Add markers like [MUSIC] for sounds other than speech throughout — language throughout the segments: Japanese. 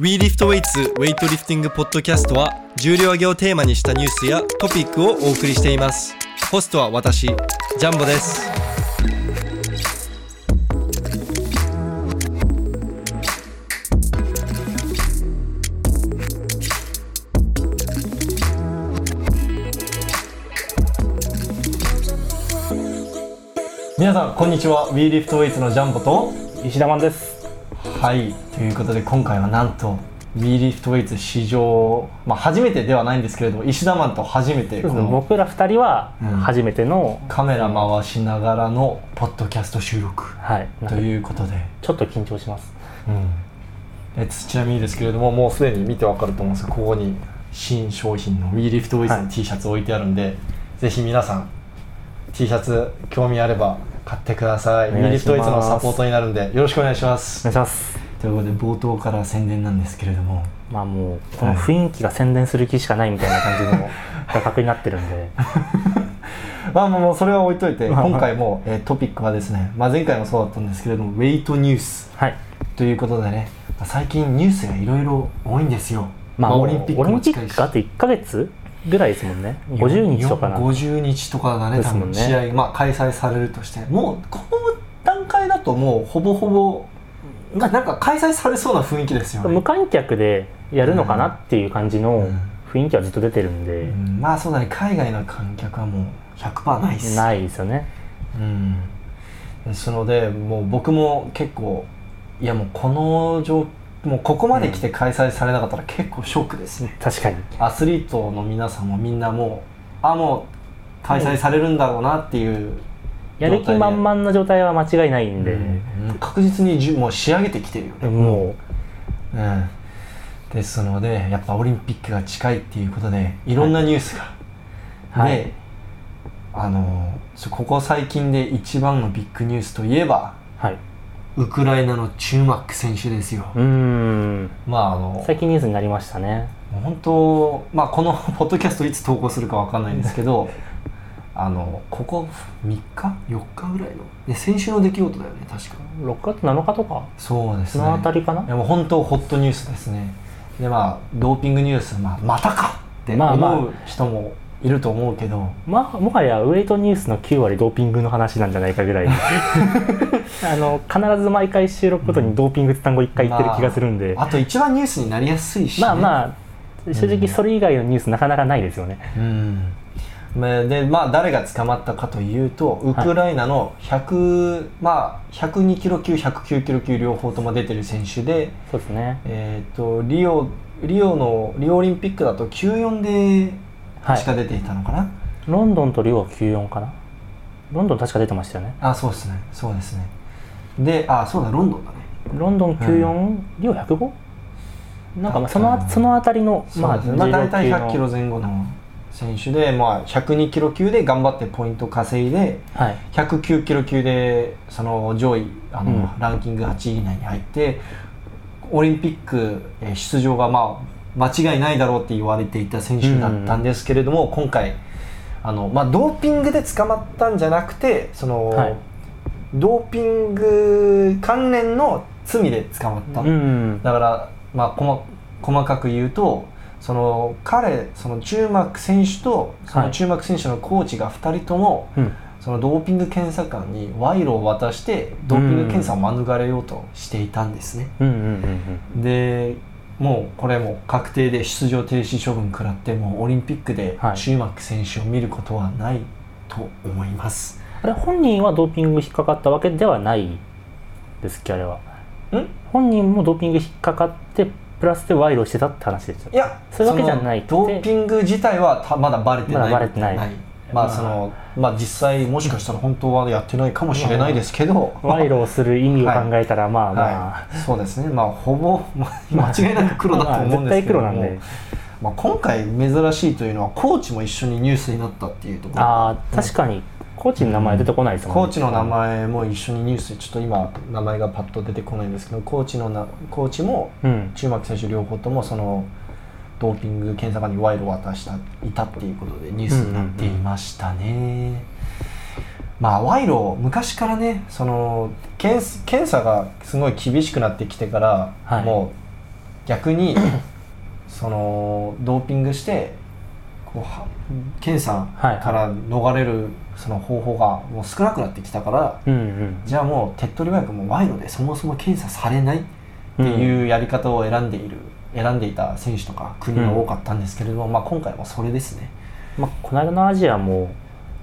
WeLiftWeights ウェイトリフティングポッドキャストは重量挙げをテーマにしたニュースやトピックをお送りしています。ホストは私ジャンボです。皆さんこんにちは。WeLiftWeights のジャンボと石田マンです。はいということで今回はなんと WeLiftWeights 史上、まあ、初めてではないんですけれども石田マンと初めてこの僕ら二人はうん。初めての、カメラ回しながらのポッドキャスト収録。はい。ということで、ちょっと緊張します。うん、えちなみにですけれどももうすでに見てわかると思うんです。がここに新商品の WeLiftWeights のはい。T シャツ置いてあるんで、ぜひ皆さん T シャツ興味あれば買ってください。お願いします。WeLiftWeights のサポートになるんでよろしくお願いしまおす願いします。ということで冒頭から宣伝なんですけれども。まあもうこの雰囲気が宣伝する気しかないみたいな感じの画角になってるんで。[LAUGHS] まあまあもうそれは置いといて今回も、えートピックはですね、まあ、前回もそうだったんですけれどもウェイトニュースはい。ということでねまあ最近ニュースがいろいろ多いんですよ、まあ、オリンピックも近いし。あと1か月ぐらいですもんね。50日とかな50日とかだね多分試合、まあ、開催されるとしてもうこの段階だともうほぼほぼまあなんか開催されそうな雰囲気ですよね、無観客でやるのかなっていう感じのうん。雰囲気はずっと出てるんうで、ん。まあそうだね。海外の観客はもう100%ないっす。ないですよね。うん。ですのでもう僕も結構いやもうこの状もうここまで来て開催されなかったら結構ショックですね、確かに。アスリートの皆さんもみんなもうあもう開催されるんだろうなっていうやる気満々な状態は間違いないんで、うん。確実にじゅもう仕上げてきてるよね、もう。ん、ですのでやっぱオリンピックが近いっていうことでいろんなニュースが、はい。であのそここ最近で一番のビッグニュースといえばうはいウクライナのチューマック選手ですよ、うーん。まああの最近ニュースになりましたね。本当まあこのポッドキャストいつ投稿するかわかんないんですけど [LAUGHS] あのここ3日？4日ぐらいの？で先週の出来事だよね確か。6月7日とか？そうですね。そのあたりかな？いやもう本当ホットニュースですね。でまあドーピングニュース、まあ、またかってまあまあ思う人もいると思うけど、まもはやウェイトニュースの9割ドーピングの話なんじゃないかぐらい。[LAUGHS] あの必ず毎回収録ごとにドーピングって単語1回言ってる気がするんで、まあ、あと一番ニュースになりやすいし、ね、まあまあ正直それ以外のニュースなかなかないですよね、うん。まあでまあ誰が捕まったかというとウクライナの100、まあ、102キロ級109キロ級両方とも出てる選手で、そうですね。えー、とリオリオのリオオリンピックだと94ではい確か出ていたのかな、ロンドンとリオは94かな？ロンドン確か出てましたよね。あそうですね。そうですね。であそうだロンドンだね。ロンドン94、リオ 105? なんかまあそのそのあたりのまあ、まあ、大体100キロの前後の選手で、まあ、102キロ級で頑張ってポイント稼いではい。109キロ級でその上位あの、うん。ランキング8位以内に入ってオリンピックえー出場がまあ間違いないだろうって言われていた選手だったんですけれども、今回あの、まあ、ドーピングで捕まったんじゃなくてその、はい。ドーピング関連の罪で捕まった。うんだから、まあ、細細かく言うとその彼その中幕選手とそのはい。中幕選手のコーチが2人とも、うん。そのドーピング検査官に賄賂を渡してドーピング検査を免れようとしていたんですね、うんうんうん。でもうこれも確定で出場停止処分食らってもうオリンピックではい。中幕選手を見ることはないと思います、あれ本人はドーピング引っかかったわけではないですっけあれは？ん？本人もドーピング引っかかってプラスで賄賂してたって話ですよいやそういうわけじゃないドーピング自体はたまだバレてないまだバレてないまあまあそのまあ実際もしかしたら本当はやってないかもしれないですけど、賄賂をする意味を考えたらまあまあ、はい、そうですね。まあほぼまあ [LAUGHS] 間違いなく黒だと思うんですけども、まあまあ、今回珍しいというのはコーチも一緒にニュースになったっていうところ。ああ確かに。コーチの名前出てこないですもんコーチの名前も一緒にニュースでちょっと今名前がパッと出てこないんですけどコーチのなコーチもうん。中幕選手両方ともそのドーピング検査官に賄賂を渡したいたっていうことでニュースになっていましたね。まあ賄賂昔からねその検検査がすごい厳しくなってきてから、はい。も逆に [COUGHS] そのドーピングしてこうは検査から逃れるその方法がもう少なくなってきたから、うんうん。じゃあもう手っ取り早くもう賄賂でそもそも検査されないっていうやり方を選んでいる、選んでいた選手とか国が多かったんですけれども、まあ、今回もそれですね。まあ、この間のアジアも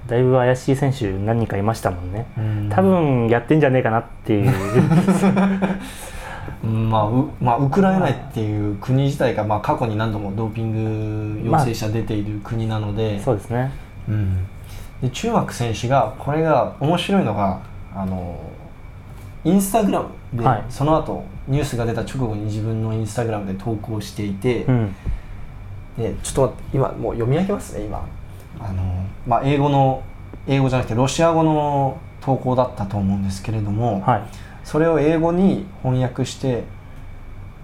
だいぶ怪しい選手何人かいましたもんね。多分やってんじゃねえかなっていう。[LAUGHS] うん。まあうまあ、ウクライナっていう国自体が、まあ、過去に何度もドーピング陽性者出ている国なので,、そうですね。うん、で中学選手がこれが面白いのがあのインスタグラムで、はい。その後ニュースが出た直後に自分のインスタグラムで投稿していて、うん。でちょっと待って今もう読み上げますね今。あの、まあ、英語の英語じゃなくてロシア語の投稿だったと思うんですけれども、はい。それを英語に翻訳して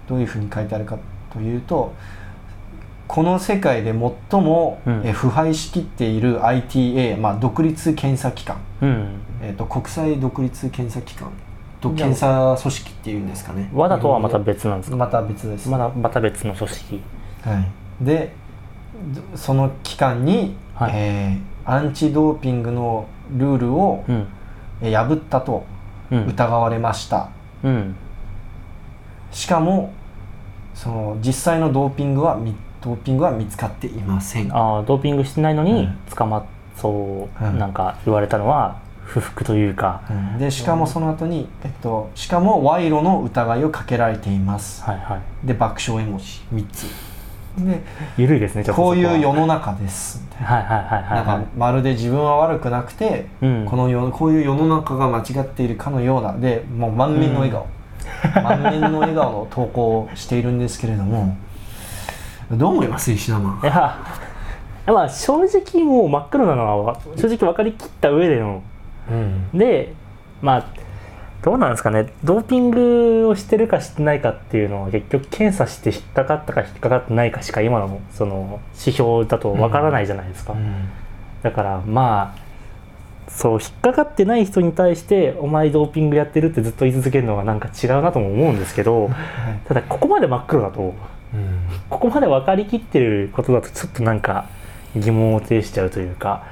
どういうふうに書いてあるかというとこの世界で最も、うん。え腐敗しきっている ITA、まあ、独立検査機関、うん。えー、と国際独立検査機関と検査組織っていうんですかね。WADA とはまた別なんですか？また別です、まだまた別の組織。はい、でどその機関に、はい。えーアンチドーピングのルールを、うん。えー破ったとうん。疑われました、うん。しかもその実際のドーピングはみドーピングは見つかっていません。ああドーピングしてないのにうん捕まっそう、うんなんか言われたのは不服というか、うん。でしかもその後に、えっと、しかも賄賂の疑いをかけられています。はいはい。で爆笑絵文字3つ。で緩いですねちょっとこういう世よの中です。みたいなはいはいはいはい。なんはかまるで自分は悪くなくて、うん。この世こういう世の中が間違っているかのような。でもう満面の笑顔、満面の笑顔の投稿をしているんですけれども。どう思います石田マン？いいやまあ正直もう真っ黒なのは正直分かりきった上でのうん。でまあどうなんですかね。ドーピングをしてるかしてないかっていうのは結局検査して引っかかったか引っかかってないかしか今のその指標だとわからないじゃないですか、だからまあそう引っかかってない人に対して「お前ドーピングやってる」ってずっと言い続けるのはなんか違うなとも思うんですけどただここまで真っ黒だとここまで分かりきってることだとちょっとなんか疑問を呈しちゃうというか、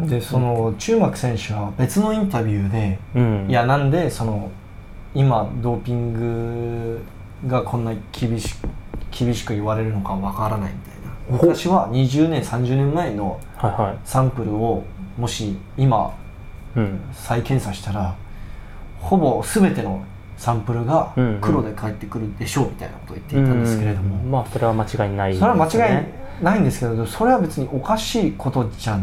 でその中学選手は別のインタビューで、うん、いやなんでその今ドーピングがこんな厳し厳しく言われるのかわからないみたいな。ほ昔は20年30年前のサンプルをもし今再検査したらほぼ全てのサンプルがうんうん。黒で返ってくるでしょうみたいなことを言っていたんですけれども、うんまあそれは間違いないですそれは間違いねないんですけどそれは別におかしいことじゃ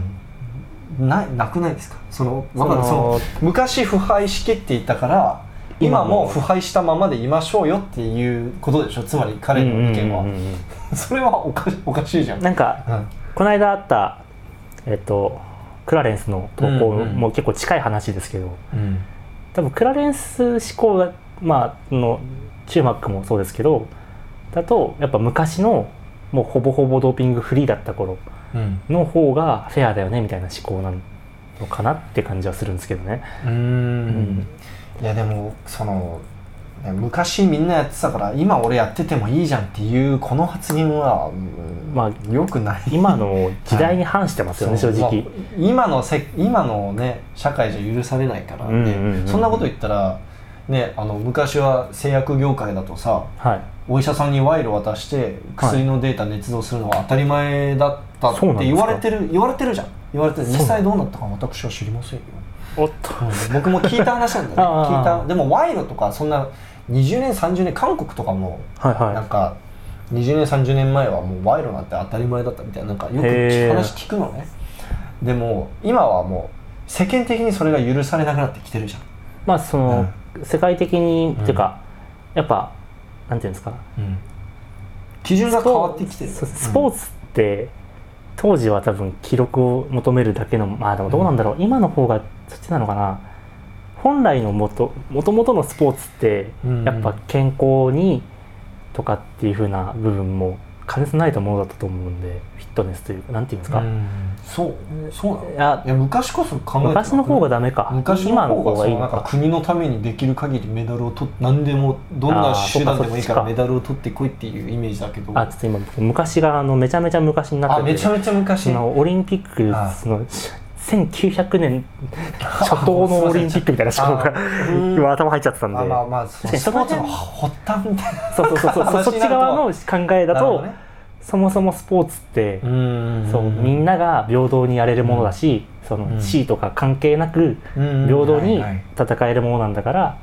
ないなくないですか？そのそそのの昔腐敗しきっていたから今も。腐敗したままでいましょうよっていうことでしょ？つまり彼の意見は、うんうんうん。うん [LAUGHS] それはおかしおかしいじゃん。なんかうん。この間あったえっとクラレンスの投稿うんうんも結構近い話ですけど、うん。多分クラレンス思考がまあの中学もそうですけどだとやっぱ昔のもうほぼほぼドーピングフリーだった頃うんの方がフェアだよねみたいな思考なのかなって感じはするんですけどね。うーん。いやでもそのね昔みんなやってたから今俺やっててもいいじゃんっていうこの発言は、うんまあよくない。今の時代に反してますよね、[LAUGHS] そう。正直。まあ今のせ今のね社会じゃ許されないから、うんうんうんうん。でそんなこと言ったらねあの昔は製薬業界だとさはい。お医者さんに賄賂渡して薬のデータ捏造するのは当たり前だったって言われてる言われてるじゃん。言われて実際どうなったか私は知りませんよ。おっと。うん僕も聞いた話なんだよね [LAUGHS] 聞いた。でも賄賂とかそんな20年30年韓国とかもはいはなんか20年30年前はもう賄賂なんて当たり前だったみたいななんかよく話聞くのね。でも今はもう世間的にそれが許されなくなってきてるじゃん。い。まあその、世界的に、っていうかやっぱなんていうんですか？基準が変わってきてる。ススポーツって、当時は多分記録を求めるだけのまあでもどうなんだろう、今の方がそっちなのかな。本来のもともともとのスポーツってうんうん。やっぱ健康にとかっていう風な部分も兼ね備えたものだったと思うんでフィットネスというかなんていうんですか、うん。そうそうなの？いやいや昔こそ考え昔の方がダメか。昔の今の方がそ方がいいうのか。なんか国のためにできる限りメダルを取っ何でもどんな手段でもいいからメダルを取ってこいっていうイメージだけど。あちょっと今僕昔があのめちゃめちゃ昔になってて。あめちゃめちゃ昔。そのオリンピックの1900年初頭のオリンピックみたいな思考が今 [LAUGHS] 頭入っちゃってたんで。あまあまあそのスポーツの発端みたいなそうそうそうそう話そっち側の考えだと、なるほどねそもそもスポーツって、うん。そうみんなが平等にやれるものだし、そのうん。地位とか関係なくうん。平等にはいはい。戦えるものなんだから、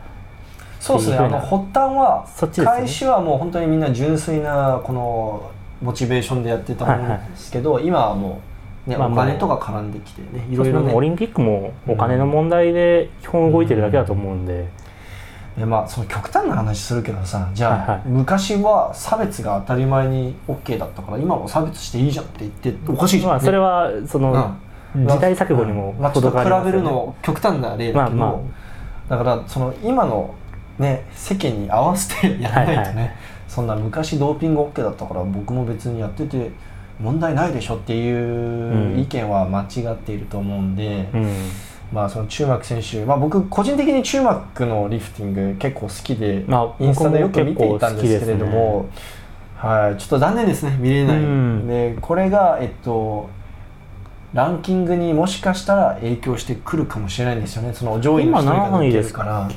そうですね。あの発端は開始はもう本当にみんな純粋なこのモチベーションでやってたものですけど、今はもう、ねまあお金とか絡んできてねいいろいろね。オリンピックもお金の問題で基本動いてるだけだと思うんで、でまあその極端な話するけどさじゃあ、はいはい。昔は差別が当たり前に OK だったから今も差別していいじゃんって言っておかしいじゃん、まあそれはその、うん。時代錯誤にもまあ、ちょっと比程がありますよね。べるの極端な例だけど、まあまだからその今のね世間に合わせてやらないとね、はいはい。そんな昔ドーピング OK だったから僕も別にやってて問題ないでしょっていううん。意見は間違っていると思うんで、うんまあその中学選手、まあ、僕個人的に中学のリフティング結構好きで、まあインスタでよく見ていたんですけれども、はい、ちょっと残念ですね見れない、うん。でこれがえっとランキングにもしかしたら影響してくるかもしれないんですよね。その上位の人が何位抜けですか？るから。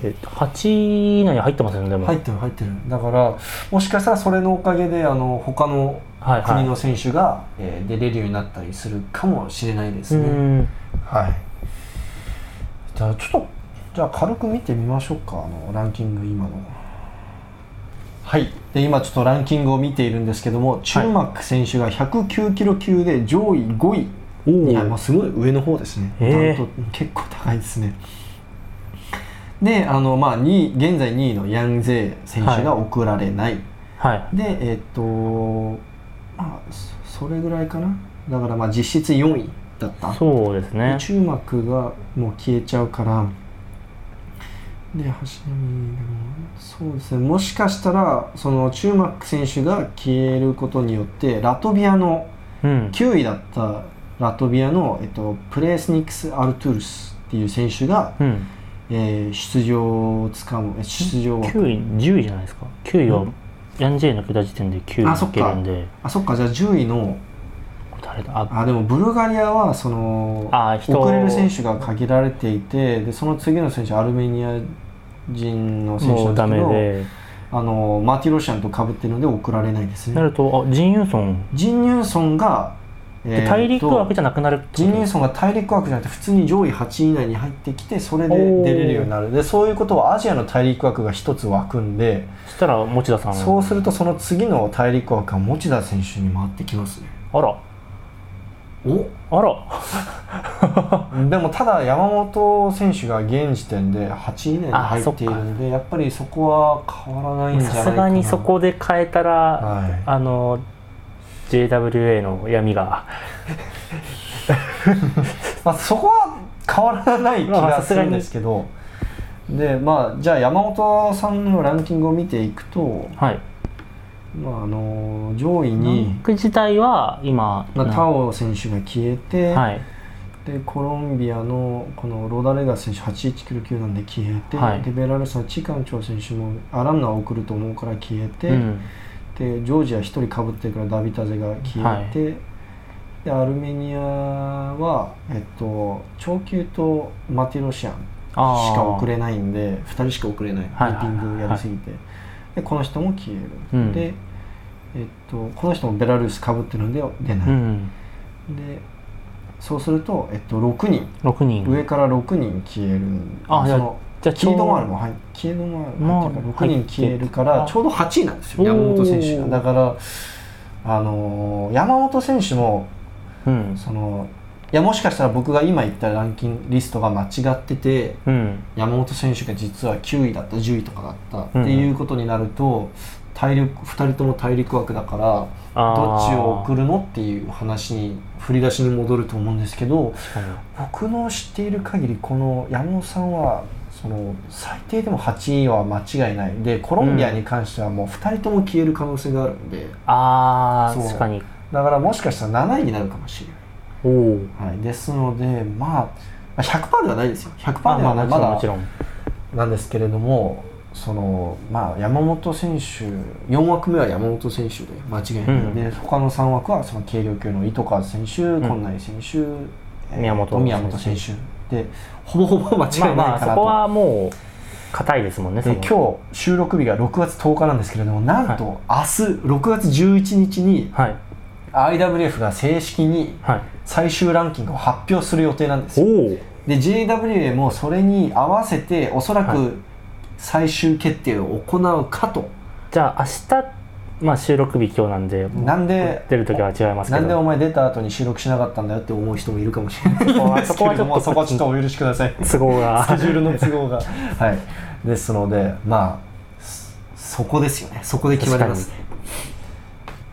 8位以内に入ってますよねでも。入ってる入ってる。だからもしかしたらそれのおかげであの他のはいはい。国の選手が、えー出れるようになったりするかもしれないですね、うん。はいじゃあちょっとじゃあ軽く見てみましょうか。あのランキング今の。はい。で今ちょっとランキングを見ているんですけどもチュンマック選手が109キロ級で上位5位。いやもうすごい上の方ですね、へー。結構高いですね。であのまあ2位現在2位のヤンゼー選手が送られない、はい。でえっとまあそそれぐらいかな。だからまあ実質4位だった？そうですね。で中膜がもう消えちゃうから。で橋並そうですね。もしかしたらその中膜選手が消えることによってラトビアのうん。9位だったラトビアの、えっと、プレースニックス・アルトゥルスっていう選手が、うん。えー出場をつかむえ出場枠9位10位じゃないですか。9位はうん？ヤンジェイ抜けた時点で9位抜けるんで。あそっか。じゃあ10位の誰だ？ああでもブルガリアはそのあ人遅れる選手が限られていてでその次の選手アルメニア人の選手もうんダなだけどあのマーティロシアンと被ってるので送られないですね。なるとあジン・ユンソン。ジン・ニューソンが、えーと大陸枠じゃなくなるジン・ニューソンが大陸枠じゃなくて普通に上位8位以内に入ってきてそれで出れるようになる。でそういうことはアジアの大陸枠が1つ湧くんでそしたら持田さん。そうするとその次の大陸枠が持田選手に回ってきますね。あらおあら。[LAUGHS] でもただ山本選手が現時点で8位以内に入っているんでやっぱりそこは変わらないんじゃないかな。さすがにそこで変えたら、はい。あの JWA の闇が。[LAUGHS] まあ、そこは変わらない気まあがさするんですけど、でまあじゃあ山本さんのランキングを見ていくと、はいまあ、あの上位ラに自体は今、まあ、タオ選手が消えて、はい。でコロンビアのこのロダレガス選手81キロ級なんで消えて、はい。でベラルーシのチカンチョウ選手もアランナを送ると思うから消えて、うん。でジョージア1人かぶってるからダビタゼが消えて、でアルメニアは、えっと、長級とマティロシアンしか送れないんで2人しか送れない。リはいはいピングやりすぎて、でこの人も消える、うん。で、えっと、この人もベラルーシかぶってるんで出ない、うんでそうすると、えっと、6人。6人。上から6人消えるんあそのじゃあキードマールもも入キードマールまあ入ってるから6人消えるからちょうど8位なんですよ山本選手が。だからあのー山本選手もうん。そのいやもしかしたら僕が今言ったランキングリストが間違っててうん。山本選手が実は9位だった10位とかだったっていうことになると、大陸2人とも大陸枠だからどっちを送るのっていう話に振り出しに戻ると思うんですけど僕の知っている限りこの山本さんはその最低でも8位は間違いない。でコロンビアに関してはもう2人とも消える可能性があるんで。うー確かに。だからもしかしたら7位になるかもしれないはい、ですのでまあ100%ではないですよ。100%ではないもちろんもちろん。なんですけれどもそのまあ山本選手4枠目は山本選手で間違いないので、他の3枠はその軽量級の糸川選手、ん。今内選手、えー宮本宮本選手でほぼほぼ間違いないかなと、まあまあそこはもう硬いですもんね今日収録日が6月10日なんですけれどもなんと明日6月11日にはい IWF が正式にはい。最終ランキングを発表する予定なんですおよ。おで JWA もそれに合わせておそらはい。く最終決定を行うかと、じゃあ明日まあ収録日今日なんでなんで出る時は違いますけど。なんでお前出た後に収録しなかったんだよって思う人もいるかもしれないんですけれどもそそこはちょっと。こはちょっとお許しください。都合が。スケジュールの都合が。[LAUGHS] はい。ですのでまあそそこですよね。そこで決まります。ね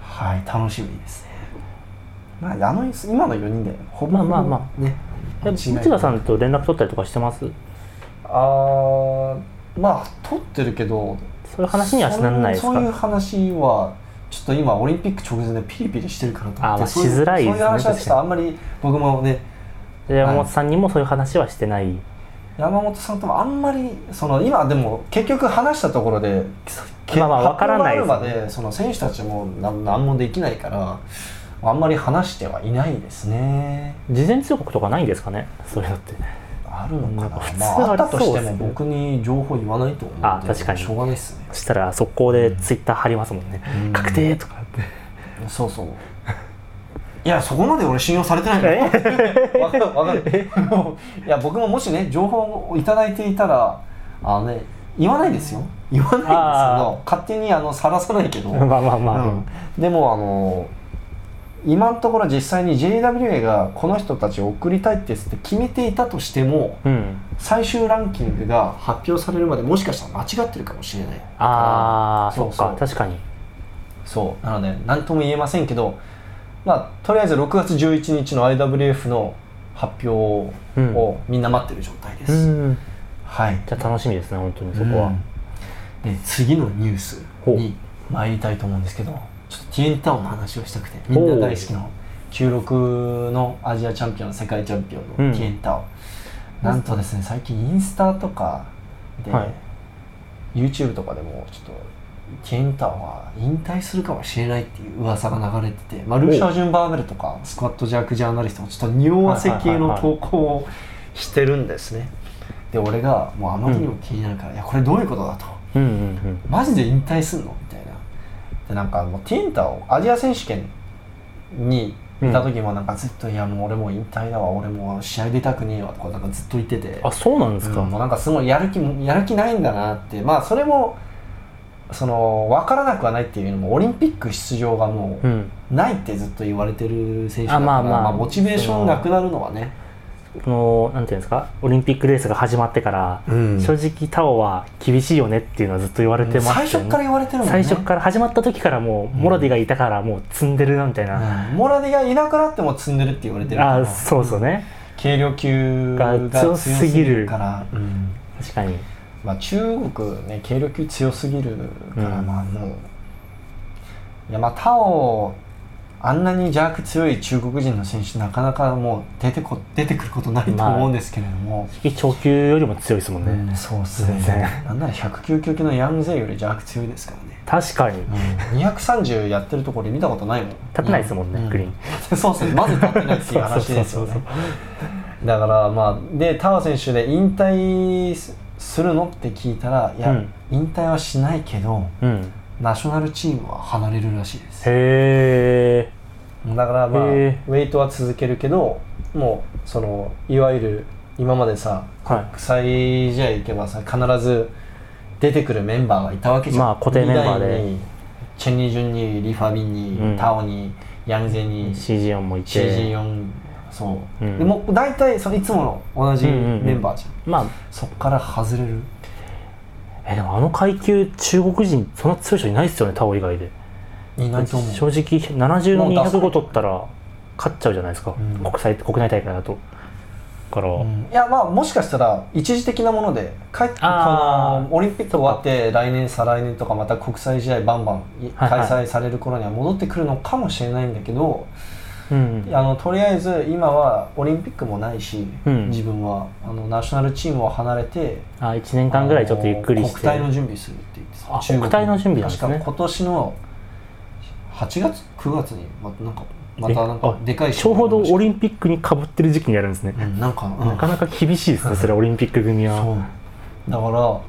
はい。楽しみですねまああの今の4人でほぼまあまあまね。え内田さんと連絡取ったりとかしてます？あーまあ取ってるけどそういう話にはしならないですそうそういうか話はちょっと今オリンピック直前でピリピリしてるからと思ってあしづらいですねそういう話はちょっとあんまり僕もね山本さんにもそういう話はしてない、山本さんともあんまりその今でも結局話したところでまあまあわからないですよね。その選手たちも何何もできないからあんまり話してはいないですね。事前通告とかないんですかね？そういうのって。あるのかな。普通まあ、あったとしても僕に情報言わないと思うんであ確かに。しょうがないですね。そしたら速攻でツイッター貼りますもんね、うん。確定とかって。そうそう。いやそこまで俺信用されてないの。わかるわかる。いや僕ももしね情報をいただいていたらあのね言わないですよ。言わないですけど勝手にあのさらさないけど、まあまあまあ、うん。でもあの今のところ実際に JWA がこの人たちを送りたいってって決めていたとしてもうん。最終ランキングが発表されるまでもしかしたら間違ってるかもしれないああそうか確かに。そう。なので何とも言えませんけどまあとりあえず6月11日の IWF の発表をみんな待ってる状態です、うん。はい。じゃあ楽しみですね本当にそこは、で次のニュースに参りたいと思うんですけどちょっとティエンタオの話をしたくてみんな大好きな96のアジアチャンピオン世界チャンピオンうん。のティエンタオ、なんとですね最近インスタとかで、はい。YouTube とかでもちょっとティエンタオは引退するかもしれないっていう噂が流れてて、まあ、ルーシャージュン・バーベルとかスクワットジャークジャーナリストもちょっと匂わせ系の投稿をしてるんですね。で俺がもうあまりにも気になるから、いやこれどういうことだと。うんうんうん。マジで引退すんの？でなんかもうティエンタをアジア選手権にいた時もなんかずっと「いやもう俺もう引退だわ俺もう試合出たくねえわ」とかなんかずっと言ってて。あそうなんですか、うんもうなんかすごいやる気もやる気ないんだなってまあそれもその分からなくはないっていうのもオリンピック出場がもうん。うないってずっと言われてる選手だからあまあ。まあモチベーションなくなるのはね、このなんていうんですかオリンピックレースが始まってから、うん。正直タオは厳しいよねっていうのはずっと言われてましたよね最初から言われてるもんね。最初から始まった時からもうモロディがいたからもう積んでるなみたいな、うんモラディがいなくなっても積んでるって言われてるあそうそうね。軽量級がが強すぎるから、うん。確かに。まあ、中国ね軽量級強すぎるから、うん。まあもう。いやまあタオあんなに邪悪強い中国人の選手なかなかもう出てこ出てくることないと思うんですけれども、長級よりも強いですもんね、うんそうっすね。なんなら109級級のヤングゼイより邪悪強いですからね、確かに。うん、230やってるところで見たことないもん。立ってないですもんね、うグリーン。そうですね。まず立ってないっていう話ですよね。だからまあでタワ選手で引退すするのって聞いたらいや、うん。引退はしないけどうんナショナルチームは離れるらしいです。へえだからまあウへェイトは続けるけどもうそのいわゆる今までさは国際試合行けばさ必ず出てくるメンバーがいたわけじゃん、まあ固定メンバーで。チェン・ニジュンにリ・ファビンに、うん。タオにヤングゼにい CG4 もいて。CG4 そう、うん。でも大体そのいつもの同じメンバーじゃん,、まあそっから外れるえでもあの階級中国人そんな強い人いないですよねタオ以外で。いないと思う。正直70のもう出さない。205取ったら勝っちゃうじゃないですか、うん。国際国内大会だと。だから、うん。いやまあもしかしたら一時的なもので帰ってこのオリンピック終わって来年再来年とかまた国際試合バンバンいはいはい。開催される頃には戻ってくるのかもしれないんだけど、うんあのとりあえず今はオリンピックもないし、うん。自分は。あのナショナルチームを離れてあ1年間ぐらいちょっとゆっくりして。国体の準備するって言ってた。国国体の準備なんですね。確か今年の8月9月にまなんかまえたなんかあでかいちょうどオリリンピックにかぶってる時期にやるんですね、うん、なんか、うん。なかなか厳しいですねそれオリンピック組は。だから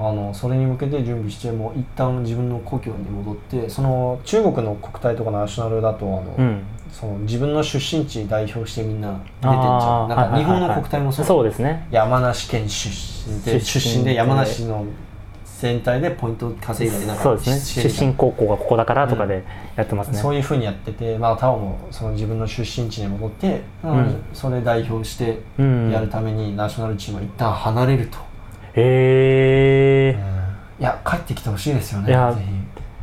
あのそれに向けて準備してもう一旦自分の故郷に戻ってその中国の国体とかナショナルだとあの、うんその自分の出身地代表してみんな出てんじゃん。なんか日本の国体もそう。そうですね。山梨県出身で出身で。山梨の全体でポイント稼いだりなんかそうですね。出身高校がここだからとかでやってますね、そういうふうにやってて、まあ、タオもその自分の出身地に戻って、うんうん。それ代表してうんやるためにナショナルチームは一旦離れると、へえいや帰ってきてほしいですよねいやぜひ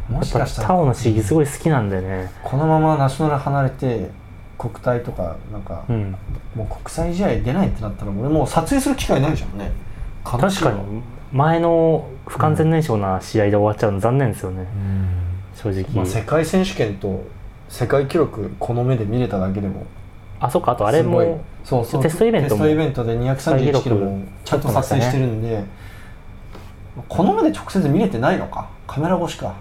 もしかしたらタオの試技すごい好きなんでね。このままナショナル離れて国体とかなんか、うん。もう国際試合出ないってなったら俺もう撮影する機会ないじゃんね。確かに。前の不完全燃焼な試合で終わっちゃうの残念ですよね、うん。正直、まあ、世界選手権と世界記録この目で見れただけでもあそっかあとあれもそうそう。テストイベントもテストイベントで231キロもちゃんと撮影してるんで、この目で直接見れてないのか。カメラ越しか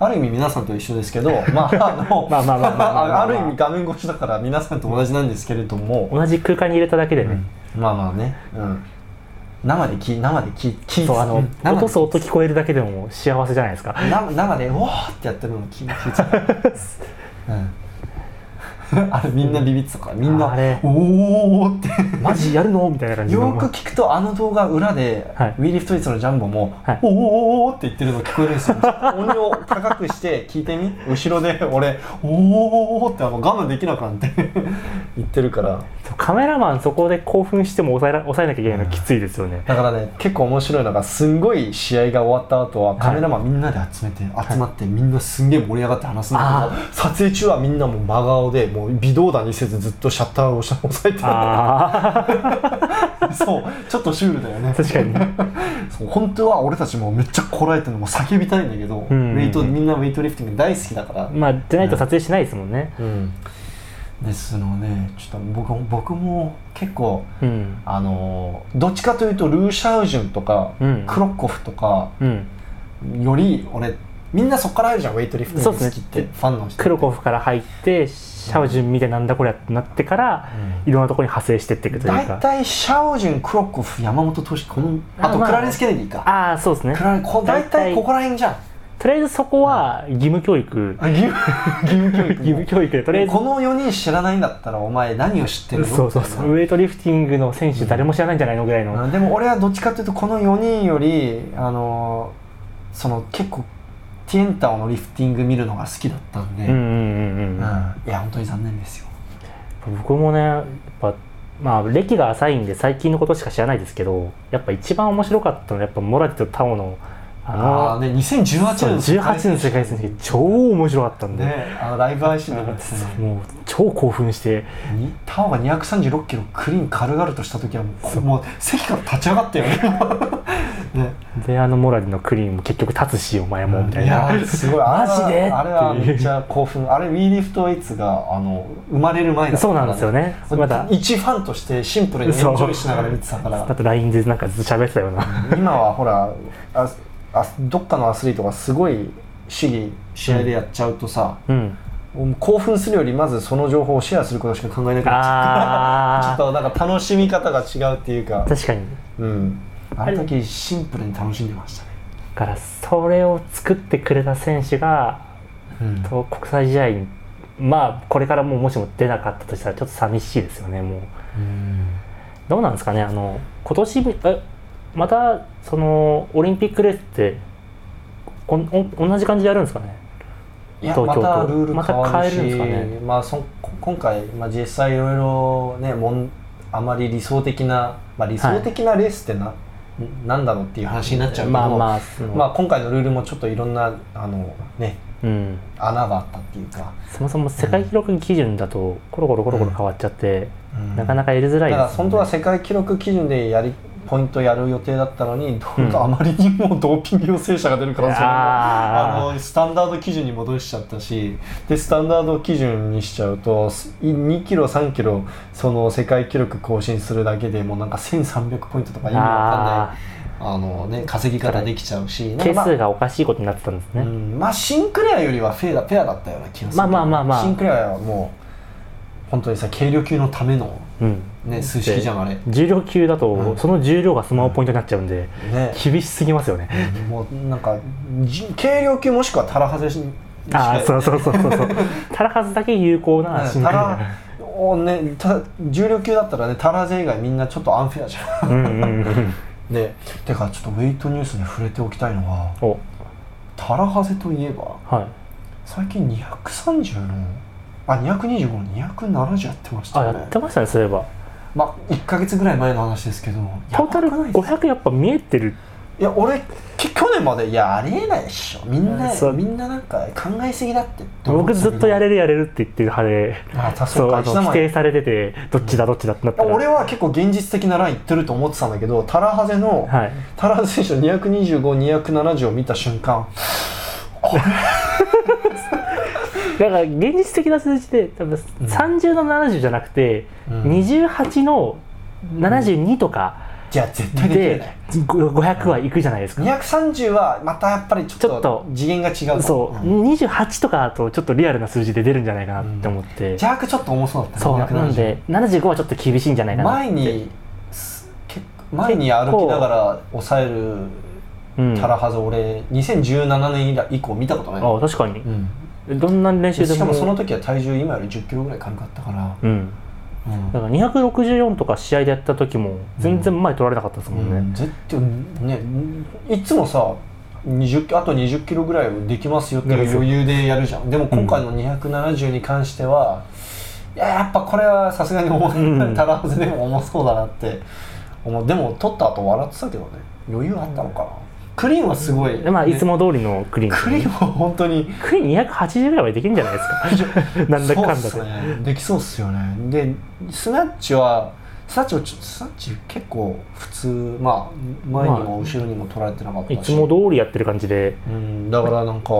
ある意味皆さんと一緒ですけど [LAUGHS] まああのまあまあまあまあまあまああ。る意味画面越しだから皆さんと同じなんですけれども、同じ空間に入れただけでね、まあまあね、うん、生で聞生で聞聞いそうあの落とす音聞こえるだけでも幸せじゃないですか。生生で「おー!」ってやってるの聞い聞いちゃう、[LAUGHS] うん [LAUGHS] あれみんなビビってたからみんなあれ「おー!」って。マジやるのみたいな感じの。よく聞くとあの動画裏で、はい。ウィーリー・フトイツのジャンボも「はい。おーおーおーって言ってるの聞こえるんですよ。音を高くして聞いてみ？後ろで俺「おーおーおーってあの我慢できなくなって [LAUGHS] 言ってるからカメラマンそこで興奮しても抑えら抑えなきゃいけないのきついですよね、だからね結構面白いのがすんごい試合が終わった後はカメラマンみんなで集めて、集まってみんなすんげえ盛り上がって話すんだけど撮影中はみんなもう真顔でもう微動だにせずずっとシャッターを押さえてる。ああ [LAUGHS] そうちょっとシュールだよね。確かに。[LAUGHS] そう本当は俺たちもめっちゃこらえてるのも叫びたいんだけど、うん。うんうんウェイトみんなウェイトリフティング大好きだから、まあじゃないと撮影しないですもんねですのでちょっと僕も僕も結構うん。あのーどっちかというとルー・シャウジュンとか、うん。クロッコフとかうん。より俺みんなそこからあるじゃんウェイトリフティ好きって、ファンの人クロコフから入ってシャオジュン見てなんだこれってなってから、いろんなところに派生してっていくという大か体シャオジュンクロッコフ山本俊このあとあまあ。クラレンス・ケネディか、ああそうですね。大体ここら辺じゃんとりあえずそこは義務教育。あ義務義務教育義務教育でとりあえず。この4人知らないんだったらお前何を知ってるの？そうそうそう。ウェイトリフティングの選手誰も知らないんじゃないの？ぐらいの、うんでも俺はどっちかっていうとこの4人よりあのその結構ティエンタオのリフティング見るのが好きだったんで、うんうんうんうん、うん。いや本当に残念ですよ。僕もねやっぱまあ歴が浅いんで最近のことしか知らないですけどやっぱ一番面白かったのはやっぱモラティとタオのあのああね2018そう年18年の世界選手権超面白かったんで、ねあのライブ配信でもねもう超興奮して。にタオが236キロクリーン軽々とした時はもうこもう席から立ち上がったよね。[LAUGHS] ね。であのモラディのクリーンも結局立つしお前もみたいな、やすごい。マジで？あれはめっちゃ興奮。あれウィーリフトエイツがあの生まれる前だったそうなんですよね。まだ。一ファンとしてシンプルにエンジョイしながら見てたから。あと LINE でなんかずっと喋ってたような。今はほらああどっかのアスリートがすごい試技試合でやっちゃうとさ、うん。興奮するよりまずその情報をシェアすることしか考えなくなっちゃう。[LAUGHS] ちょっあとなんか楽しみ方が違うっていうか。あ確かに。うん。あの時シンプルに楽しんでましたね。だからそれを作ってくれた選手がうん。と国際試合にまあこれからもうもしも出なかったとしたらちょっと寂しいですよねもう。どうなんですかねあの今年えまたそのオリンピックレースってこんお同じ感じでやるんですかね？いやま東京と。たルール変わるし、また変えるんですかね？まあそこ今回、まあ、実際いろいろねもんあまり理想的な、まあ、理想的なレースってな,、なんだろうっていう話になっちゃうけど、まあまあまあ今回のルールもちょっといろんなあのねうん、穴があったっていうか、そもそも世界記録基準だとコロコロコロコロ変わっちゃって、なかなかやりづらいですよね。だから本当は世界記録基準でやりポイントやる予定だったのに、どうかあまりにもドーピング陽性者が出る可能性があのスタンダード基準に戻しちゃったしでスタンダード基準にしちゃうと2キロ3キロその世界記録更新するだけでもうなんか1300ポイントとか意味わかんないああの、ね、稼ぎ方できちゃうし係数がおかしいことになってたんですね、うん、まあシンクレアよりはフェアフェアだったような気がするまあまあまあまあ。シンクレアはもう本当にさ軽量級のための、うんね、数式じゃんあれ。重量級だと、うん。その重量がスマホポイントになっちゃうんで、ね。厳しすぎますよね、もうなんかじ軽量級もしくはタラハゼしああそうそうそうそうそう。[LAUGHS] たらはずだけ有効なうんシンクレアタラおねた重量級だったらねタラゼ以外みんなちょっとアンフェアじゃん。うんうんうんでてかちょっとウェイトニュースに触れておきたいのはお。タラハゼといえばはい。最近230のあ225の270やってましたね。やってましたねそういえばまあ1か月ぐらい前の話ですけどトータルやばくないですか500やっぱ見えてる？いや俺き去年までいやありえないでしょ。みんなそう。みんななんか考えすぎだって僕ずっとやれれるやれるって言ってる派であ確そうあの否定されててどっちだどっちだってなったら。俺は結構現実的なラインいってると思ってたんだけどタラハゼの、はい。タラハゼ選手の225270を見た瞬間だから現実的な数字で多分30の70じゃなくて、うん。28の72とかじゃあ絶対できるでね。ご500はいくじゃないですか、230はまたやっぱりちょっと次元が違うそう、ん。28とかだとちょっとリアルな数字で出るんじゃないかなって思って、邪悪ちょっと重そうだったね。そう。270なんで75はちょっと厳しいんじゃないかなって。前に前に歩きながら抑えるうん。タラハゼ俺2017年以来以降見たことない。あ確かに。うんどんな練習でもしかもその時は体重今より1 0キロぐらい軽かったから、うん。うん。だから264とか試合でやった時も全然前取られなかったですもんね、うん。絶対ねいつもさ20あと2 0キロぐらいできますよっていう余裕でやるじゃん。でも今回の270に関しては、いややっぱこれはさすがに重い、うん。タラハゼでも重そうだなって思う。でも取った後笑ってたけどね。余裕あったのかなクリーンはすごい、でまあいつねも通りのクリーンね。クリーンは本当に。クリーン280ぐらいはできるんじゃないですか？[LAUGHS] なんだかんだで。ね。できそうっすよね。でスナッチはスナッチはちょスナッチ結構普通。まあ前にも後ろにも取られてなかったし、いつも通りやってる感じで。うん。だからなんか、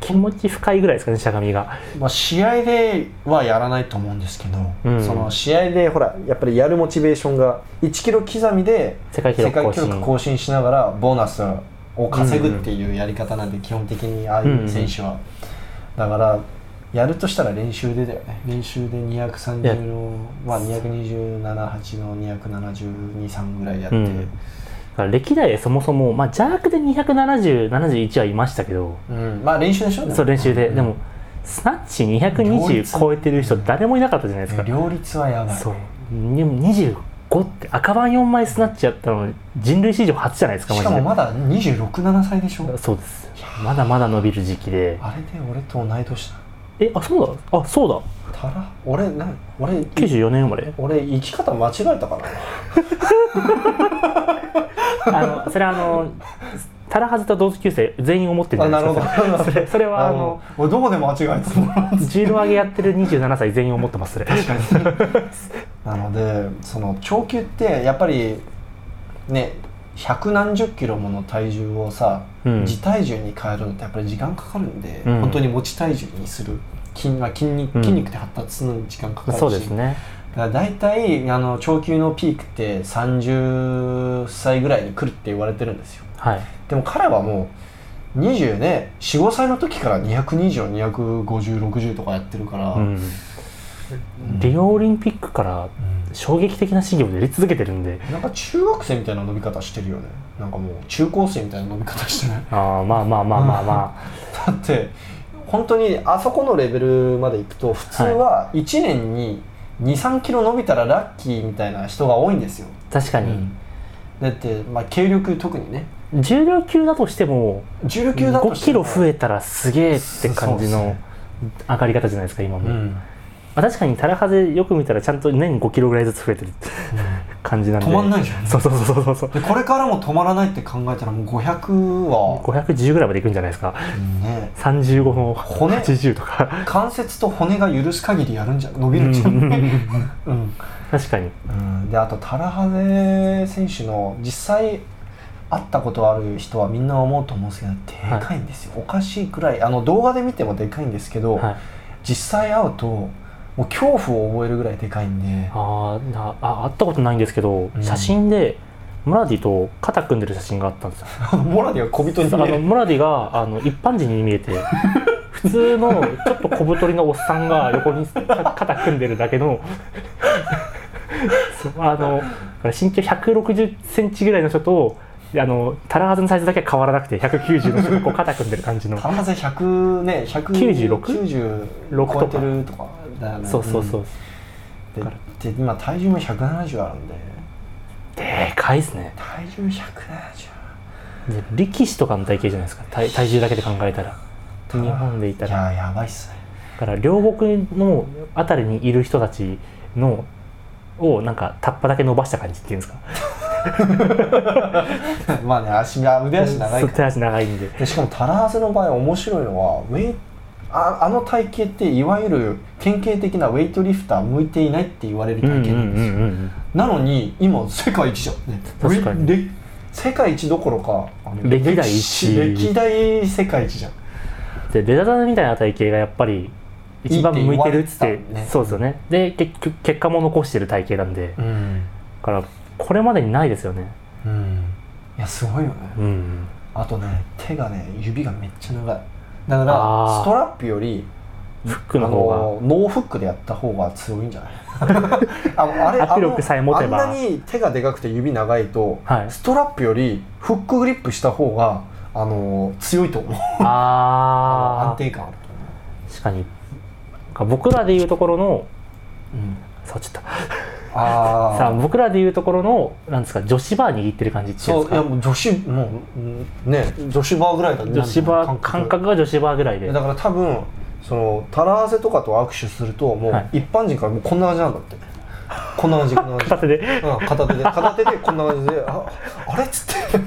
気持ち深いぐらいですかねしゃがみが。まあ、試合ではやらないと思うんですけど、うん。その試合でほらやっぱりやるモチベーションが1キロ刻みで世界記録更新しながらボーナスを稼ぐっていうやり方なんで基本的にああいう選手は、だからやるとしたら練習でだよね。練習で230の、まあ、227、8の272、3ぐらいやって、うん。だから歴代でそもそも、まあ、邪悪で270、71はいましたけど、うん。まあ練習でしょでもそう練習で、うん。でもスナッチ両220立超えてる人誰もいなかったじゃないですか、両率はやばいそう。でも25って赤番4枚スナッチやったの人類史上初じゃないですかしかもまだ267歳でしょ？そうです。まだまだ伸びる時期で。あれで俺と同い年だ。えあそうだ。あそうだ。たら俺なん俺94年生まれ？俺生き方間違えたかな？[LAUGHS] あのそれはあのタラハゼと同級生全員思ってるじゃないですか。あなるほど。それそれはあの俺どこで間違えてたの？重量上げやってる27歳全員思ってますそれ。確かになのでその長球ってやっぱりね百何十キロもの体重をさ、うん。自体重に変えるのってやっぱり時間かかるんで、うん。本当に持ち体重にする。筋,、まあ、筋肉うん。筋肉って発達するのに時間かかるし、そうですね。だから大体あの長球のピークって30歳ぐらいに来るって言われてるんですよ。はい。でも彼はもう20ね45歳の時から22025060とかやってるから、うんリオオリンピックから衝撃的な試技をやり続けてるんで。なんか中学生みたいな伸び方してるよね。なんかもう中高生みたいな伸び方してないああまあまあまあまあま [LAUGHS] だって本当にあそこのレベルまでいくと普通は1年に23キロ伸びたらラッキーみたいな人が多いんですよ、あ確かに、だって、まあ、軽量級特にね。重量級だとしても重量級だと5キロ増ええたらすげえって感じの上がり方じゃないですか今も、うん。まあ、確かにタラハゼよく見たらちゃんと年5キロぐらいずつ増えてる感じなんで。止まんないじゃん。そうそうそうそうそう。でこれからも止まらないって考えたらもう500は、510ぐらいまでいくんじゃないですか。ね。35の骨。80とか。関節と骨が許す限りやるんじゃ伸びるんじゃん、うん。確かに。うん、であとタラハゼ選手の実際会ったことある人はみんな思うと思うんですけどでかいんですよ、おかしいくらい。あの動画で見てもでかいんですけど、はい。実際会うともう恐怖を覚えるぐらいでかいんで。あーなあ会ったことないんですけど、うん。写真でムラディと肩組んでる写真があったんですよ。[LAUGHS] モラディは小人にあ見えるのムラディがあの一般人に見えて普通のちょっと小太りのおっさんが横にか肩組んでるだけのあの身長160センチぐらいの人とあのタラハゼのサイズだけは変わらなくて190の人がこう肩組んでる感じの。タラハゼ100ね96 196超えてるとかだよねそうそうそう、ん。でで今体重も170あるんで。でかいですね。体重170で力士とかの体型じゃないですか。体体重だけで考えたら。日本でいたいらややばいっすね。だから両国のあたりにいる人たちのをなんかタッパだけ伸ばした感じっていうんですか。[LAUGHS] まあね足が腕足長いから。手足長いんで。でしかもタラハゼの場合面白いのはウェイああの体型っていわゆる典型的なウェイトリフター向いていないって言われる体型なんです。よ、んなのに今世界一じゃん。ね確かに。世界一どころか歴代一。歴代世界一じゃん。でレダダみたいな体型がやっぱり一番向いてるっいいってね。そうですよね。で結局結果も残してる体型なんで。だうん、からこれまでにないですよね。うん、いやすごいよね、うん。あとね手がね指がめっちゃ長いだからストラップよりフックの方が。ノーフックでやった方が強いんじゃない？[LAUGHS] あのあれ握力さえ持てば。あんなに手がでかくて指長いと、はい。ストラップよりフックグリップした方があの強いと思う。あー。安定感あると確かに。僕らでいうところの思う、そうちょっとあさあ僕らでいうところのなんですか女子バー握ってる感じっていそううんいやですう女子もううんね女子バーぐらいだね。女子バー感覚。が女子バーぐらいで。だから多分そのタラハゼとかと握手するともうはい。一般人からもうこんな感じなんだって。こんな感じこんな感じ片手で。うん、片手で。片手でこんな感じで。ああれっつって、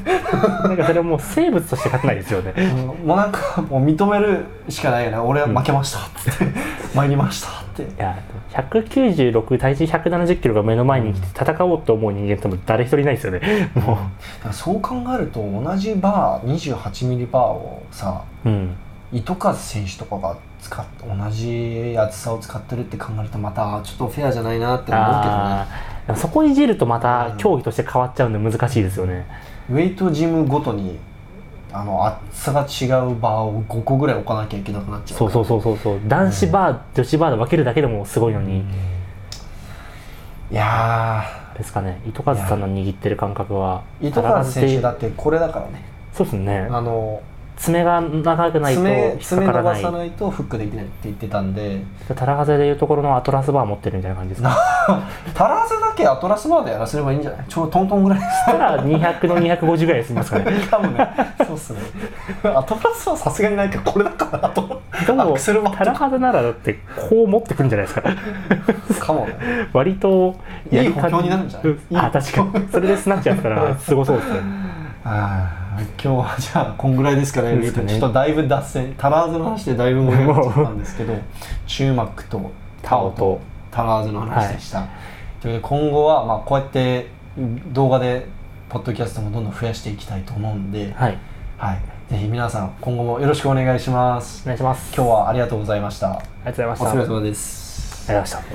なんかそれはもう生物として勝てないですよね。うんもうなんかもう認めるしかないよね。俺は負けましたっつって、[LAUGHS] 参りましたって。いや196体重170キロが目の前に来て戦おうと思う人間多分誰一人いないですよね。もだからそう考えると同じバー28ミリバーをさううん。糸数選手とかが使っ同じ厚さを使ってるって考えるとまたちょっとフェアじゃないなって思うけどね。そこいじるとまた競技として変わっちゃうんで難しいですよね。ウェイトジムごとにあの厚さが違うバーを5個ぐらい置かなきゃいけなくなっちゃうそうそうそうそうそう。男子バー、女子バーで分けるだけでもすごいのに、うんいやですかね。糸数さんの握ってる感覚は。ー。糸数選手だっってこれだからね。そうですね。あの爪が長くないと爪爪伸ばさないとフックできないって言ってたんで。タラハゼでいうところのアトラスバー持ってるみたいな感じですか？タラーゼだけアトラスバーでやらせればいいんじゃない？ちょうどトントンぐらいですたら200の250ぐらいで済みますかね。[LAUGHS] 多分ねそうっすね。アトラスはさすがにないけどこれだからとでもタラハゼならだってこう持ってくるんじゃないですか。かもね。割といい補強になるんじゃない？うんあ確かに。それでスナッチやったらすごそうですね。あ [LAUGHS] あ今日はじゃあこんぐらいですかね。ね。ちょっとだいぶ脱線タラーズの話でだいぶ盛り上がっちゃったんですけど [LAUGHS] チューマックとタオとタラーズの話でした、ということで今後はまあこうやって動画でポッドキャストもどんどん増やしていきたいと思うんで、はい。はい、ぜひ皆さん今後もよろしくお願いします。お願いします。今日はありがとうございました。ありがとうございました。お疲れ様です。ありがとうございました